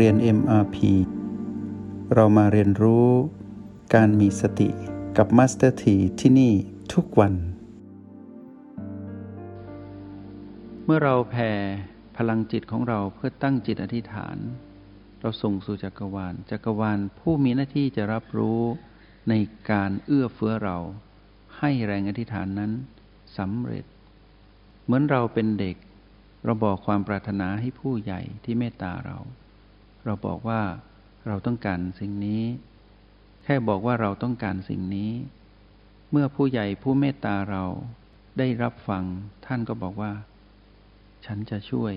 เรียน MRP เรามาเรียนรู้การมีสติกับ Master T ที่ที่นี่ทุกวัน เมื่อเราแผ่พลังจิตของเราเพื่อตั้งจิตอธิษฐาน เราส่งสู่จักรวาล จักรวาลผู้มีหน้าที่จะรับรู้ในการเอื้อเฟื้อเรา ให้แรงอธิษฐานนั้นสำเร็จ เหมือนเราเป็นเด็ก เราบอกความปรารถนาให้ผู้ใหญ่ที่เมตตาเรา เราบอกว่าเราต้องการสิ่งนี้ แค่บอกว่าเราต้องการสิ่งนี้ เมื่อผู้ใหญ่ผู้เมตตาเราได้รับฟัง ท่านก็บอกว่า ฉันจะช่วย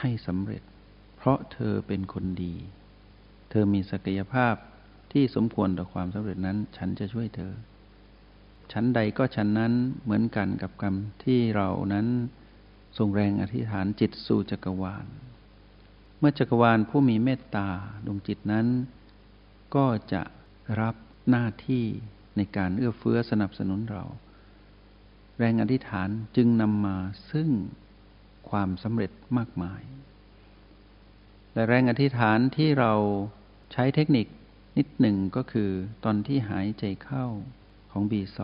ให้สำเร็จ เพราะเธอเป็นคนดี เธอมีศักยภาพที่สมควรต่อความสำเร็จนั้น ฉันจะช่วยเธอ ชั้นใดก็ชั้นนั้นเหมือนกันกับกรรมที่เรานั้นส่งแรงอธิษฐานจิตสู่จักรวาล เมื่อจักรวาลผู้มีเมตตาดวงจิตนั้น ก็จะรับหน้าที่ในการเอื้อเฟื้อสนับสนุนเรา แรงอธิษฐานจึงนำมาซึ่งความสำเร็จมากมาย และแรงอธิษฐานที่เราใช้เทคนิคนิดหนึ่งก็คือตอนที่หายใจเข้าของ B2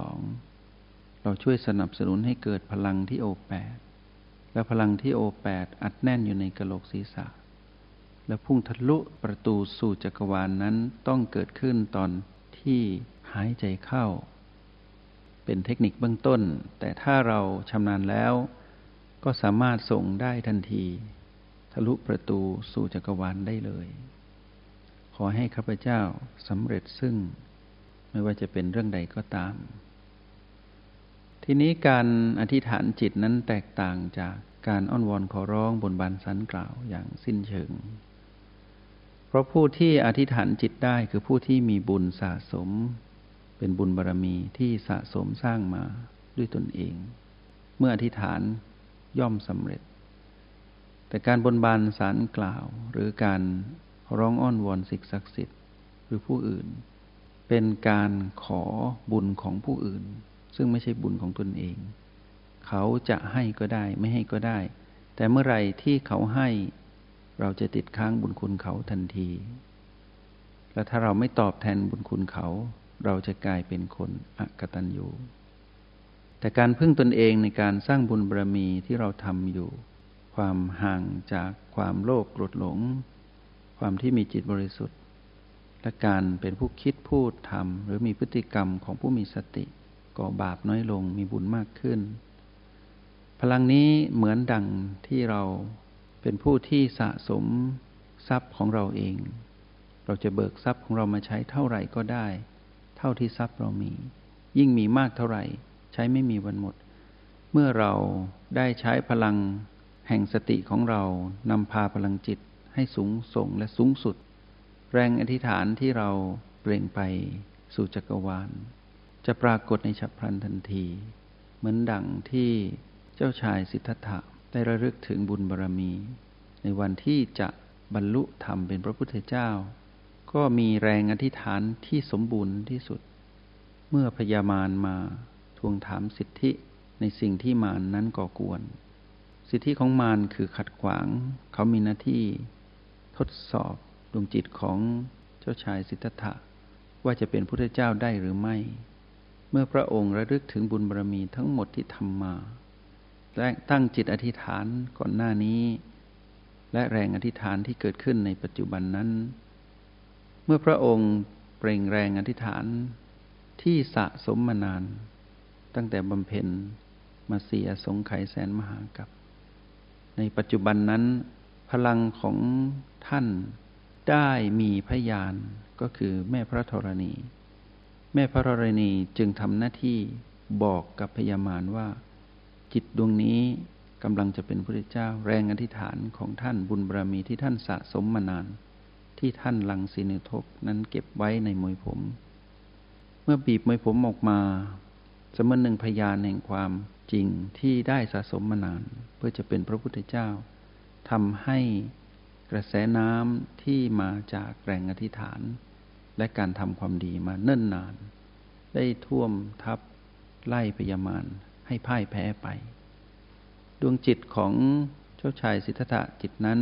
เราช่วยสนับสนุนให้เกิดพลังที่ O8 และพลังที่ O8 อัดแน่นอยู่ในกระโหลกศีรษะ และพุ่งทะลุประตูสู่จักรวาลนนั้นต้องเกิดขึ้นตอนที่หายใจเข้า เป็นเทคนิคเบื้องต้น แต่ถ้าเราชำนาญแล้ว ก็สามารถส่งได้ทันที ทะลุประตูสู่จักรวาลได้เลย ขอให้ข้าพเจ้าสำเร็จซึ่ง ไม่ว่าจะเป็นเรื่องใดก็ตาม ทีนี้การอธิษฐานจิตนั้นแตกต่างจากการอ้อนวอนขอร้องบนบานสันกล่าวอย่างสิ้นเชิง ราะผู้ที่อธิษฐานจิตได้คือผู้ที่มีบุญสะสม เป็นบุญบารรมีที่สะสมสร้างมาด้วยตนเอง เมื่ออธิษฐานย่อมสำเร็จ แต่การบนบานสารกล่าว หรือการร้องอ้อนวอนสิ่งศักดิ์สิทธิ์หรือผู้อื่น เป็นการขอบุญของผู้อื่น ซึ่งไม่ใช่บุญของตนเอง เขาจะให้ก็ได้ไม่ให้ก็ได้ แต่เมื่อไรที่เขาให้ เราจะติดค้างบุญคุณเขาทันที และถ้าเราไม่ตอบแทนบุญคุณเขา เราจะกลายเป็นคนอกตัญญูแต่การพึ่งตนเองในการสร้างบุญบารมีที่เราทำอยู่ ความห่างจากความโลภโกรธหลง ความที่มีจิตบริสุทธิ์ และการเป็นผู้คิดพูดทำหรือมีพฤติกรรมของผู้มีสติก่อบาปน้อยลงมีบุญมากขึ้น พลังนี้เหมือนดังที่เรา เป็นผู้ที่สะสมทรัพย์ของเราเอง เราจะเบิกทรัพย์ของเรามาใช้เท่าไหร่ก็ได้ เท่าที่ทรัพย์เรามี ยิ่งมีมากเท่าไหร่ ใช้ไม่มีวันหมด เมื่อเราได้ใช้พลังแห่งสติของเรานำพาพลังจิตให้สูงส่งและสูงสุด แรงอธิษฐานที่เราเปล่งไปสู่จักรวาล จะปรากฏในฉับพลันทันที เหมือนดังที่เจ้าชายสิทธัตถะ ได้ระลึกถึงบุญบารรมี ในวันที่จะบรรลุธรรมเป็นพระพุทธเจ้า ก็มีแรงอธิษฐานที่สมบูรณ์ที่สุด เมื่อพญามารมาทวงถามสิทธิในสิ่งที่มารนนั้นก่อกวน สิทธิของมารคือขัดขวาง เขามีหน้าที่ทดสอบดวงจิตของเจ้าชายสิทธัตถะว่าจะเป็นพุทธเจ้าได้หรือไม่ เมื่อพระองค์ระลึกถึงบุญบารรมีทั้งหมดที่ทำมา และตั้งจิตอธิษฐานก่อนหน้านี้ และแรงอธิษฐานที่เกิดขึ้นในปัจจุบันนั้น เมื่อพระองค์เปล่งแรงอธิษฐานที่สะสมมานาน ตั้งแต่บำเพ็ญมาเสียสงไขแสนมหากับ ในปัจจุบันนั้น พลังของท่านได้มีพยานก็คือแม่พระธรณี แม่พระธรณีจึงทำหน้าที่บอกกับพญามารว่า จิตดวงนี้กำลังจะเป็นพระเจ้าแรงอธิษฐานของท่านบุญบารมีที่ท่านสะสมมานาน ที่ท่านลังสีนุทกนั้นเก็บไว้ในมวยผม เมื่อบีบมวยผมออกมาเสมอหนึ่งพยานแห่งความจริงที่ได้สะสมมานาน เพื่อจะเป็นพระพุทธเจ้าทำให้กระแสน้ำที่มาจากแรงอธิษฐาน และการทำความดีมาเนิ่นนาน ได้ท่วมทับไล่พยามาร ให้พ่ายแพ้ไป ดวงจิตของเจ้าชายสิทธัตถะจิตนั้น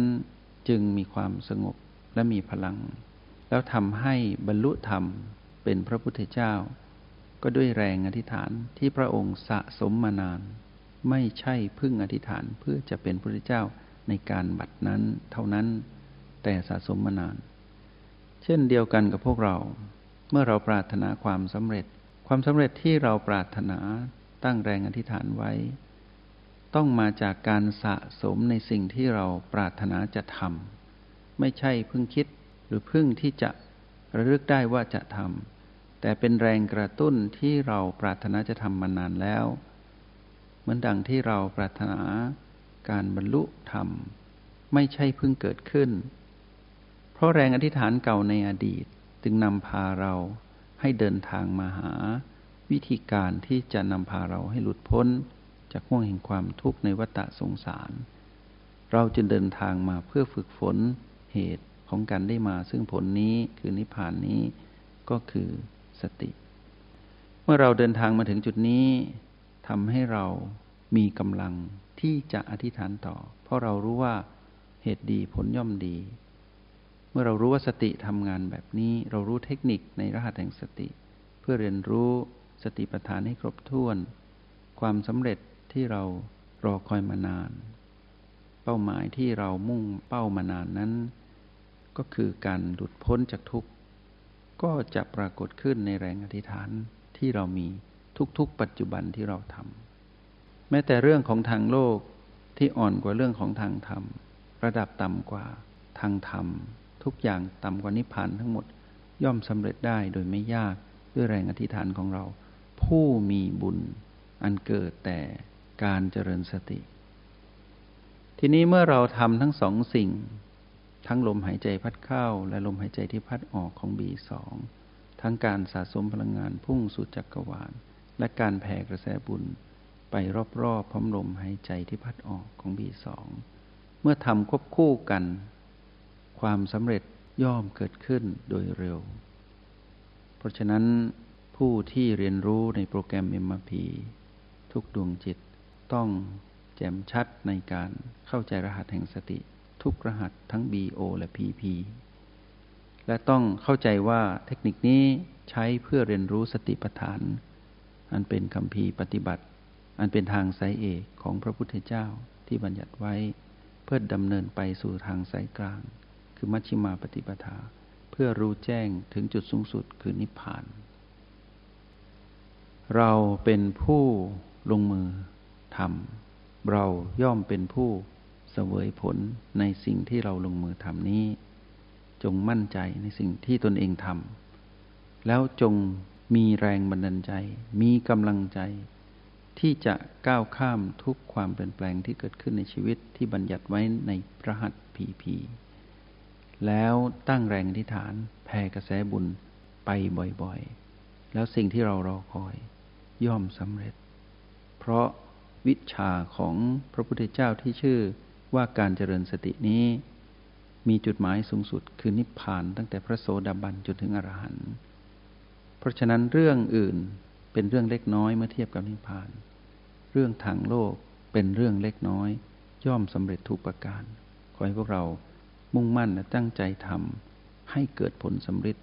จึงมีความสงบและมีพลัง แล้วทำให้บรรลุธรรมเป็นพระพุทธเจ้า ก็ด้วยแรงอธิษฐานที่พระองค์สะสมมานาน ไม่ใช่พึ่งอธิษฐานเพื่อจะเป็นพระพุทธเจ้าในการบัดนั้นเท่านั้นแต่สะสมมานาน เช่นเดียวกันกับพวกเรา เมื่อเราปรารถนาความสำเร็จ ความสำเร็จที่เราปรารถนา ตั้งแรงอธิษฐานไว้ ต้องมาจากการสะสมในสิ่งที่เราปรารถนาจะทำไม่ใช่เพิ่งคิดหรือเพิ่งที่จะระลึกได้ว่าจะทำแต่เป็นแรงกระตุ้นที่เราปรารถนาจะทำมานานแล้ว เหมือนดังที่เราปรารถนาการบรรลุธรรม ไม่ใช่เพิ่งเกิดขึ้น เพราะแรงอธิษฐานเก่าในอดีตจึงนำพาเราให้เดินทางมาหา วิธีการที่จะนำพาเราให้หลุดพ้น จากห่วงแห่งความทุกข์ในวัฏสงสาร เราจึงเดินทางมาเพื่อฝึกฝนเหตุของการได้มาซึ่งผลนี้คือนิพพานนี้ก็คือสติ เมื่อเราเดินทางมาถึงจุดนี้ทำให้เรามีกำลังที่จะอธิษฐานต่อ เพราะเรารู้ว่าเหตุดีผลย่อมดี เมื่อเรารู้ว่าสติทำงานแบบนี้ เรารู้เทคนิคในรหัสแห่งสติ เพื่อเรียนรู้ สติปัฏฐานให้ครบถ้วน ความสำเร็จที่เรารอคอยมานาน เป้าหมายที่เรามุ่งเป้ามานานนั้น ก็คือการหลุดพ้นจากทุกข์ ก็จะปรากฏขึ้นในแรงอธิษฐานที่เรามีทุกๆ ปัจจุบันที่เราทำแม้แต่เรื่องของทางโลกที่อ่อนกว่าเรื่องของทางธรรม ระดับต่ำกว่าทางธรรม ทุกอย่างต่ำกว่านิพพานทั้งหมดย่อมสำเร็จได้โดยไม่ยากด้วยแรงอธิษฐานของเรา ผู้มีบุญ อันเกิดแต่การเจริญสติ ทีนี้เมื่อเราทำทั้งสองสิ่ง ทั้งลมหายใจพัดเข้า และลมหายใจที่พัดออกของบีสองทั้งการสะสมพลังงานพุ่งสู่จักรวาล และการแผ่กระแสบุญไปรอบๆพร้อมลมหายใจที่พัดออกของบีสองเมื่อทำควบคู่กัน ความสำเร็จย่อมเกิดขึ้นโดยเร็ว เพราะฉะนั้น ผู้ที่เรียนรู้ในโปรแกรม MRP ทุกดวงจิต ต้องแจ่มชัดในการเข้าใจรหัสแห่งสติ ทุกรหัสทั้ง BO และ PP และต้องเข้าใจว่าเทคนิคนี้ใช้เพื่อเรียนรู้สติปัฏฐาน อันเป็นคำพีปฏิบัติ อันเป็นทางสายเอกของพระพุทธเจ้าที่บัญญัติไว้ เพื่อดำเนินไปสู่ทางสายกลาง คือมัชฌิมาปฏิปทา เพื่อรู้แจ้งถึงจุดสูงสุดคือนิพพาน เราเป็นผู้ลงมือทำเราย่อมเป็นผู้เสวยผลในสิ่งที่เราลงมือทำนี้ จงมั่นใจในสิ่งที่ตนเองทำแล้วจงมีแรงบันดาลใจ มีกำลังใจ ที่จะก้าวข้ามทุกความเปลี่ยนแปลงที่เกิดขึ้นในชีวิตที่บัญญัติไว้ในพระหัตถ์พีพีแล้วตั้งแรงอธิษฐานแผ่กระแสบุญไปบ่อยๆ แล้วสิ่งที่เรารอคอย ย่อมสำเร็จ เพราะวิชาของพระพุทธเจ้าที่ชื่อว่าการเจริญสตินี้ มีจุดหมายสูงสุดคือนิพพานตั้งแต่พระโสดาบันจนถึงอรหันต์เพราะฉะนั้นเรื่องอื่นเป็นเรื่องเล็กน้อยเมื่อเทียบกับนิพพาน เรื่องทางโลกเป็นเรื่องเล็กน้อย ย่อมสำเร็จทุกประการ ขอให้พวกเรามุ่งมั่นและตั้งใจทำให้เกิดผลสำเร็จ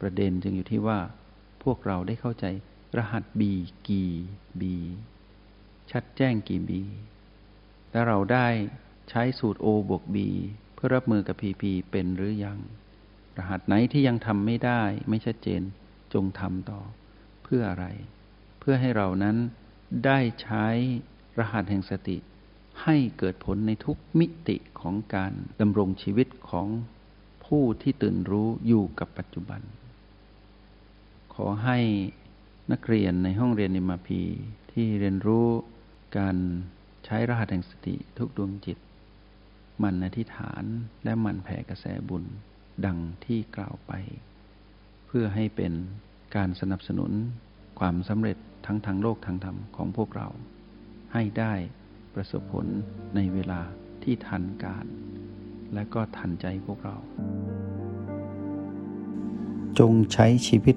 ประเด็นจึงอยู่ที่ว่าพวกเราได้เข้าใจ รหัสบีกี่บีชัดแจ้งกี่บีและเราได้ใช้สูตร O บวก B พื่อรับมือกับพีพีเป็นหรือยัง รหัสไหนที่ยังทำไม่ได้ไม่ชัดเจนจงทำต่อ เพื่ออะไร เพื่อให้เรานั้นได้ใช้รหัสแห่งสติ ให้เกิดผลในทุกมิติของการดำรงชีวิตของผู้ที่ตื่นรู้อยู่กับปัจจุบัน ขอให้ นักเรียนในห้องเรียนนิมพีที่เรียนรู้การใช้รหัสแห่งสติทุกดวงจิต มันอธิษฐานและมันแผ่กระแสบุญดังที่กล่าวไป เพื่อให้เป็นการสนับสนุนความสำเร็จทั้งทางโลกทางธรรมของพวกเรา ให้ได้ประสบผลในเวลาที่ทันการ และก็ทันใจพวกเรา จงใช้ชีวิต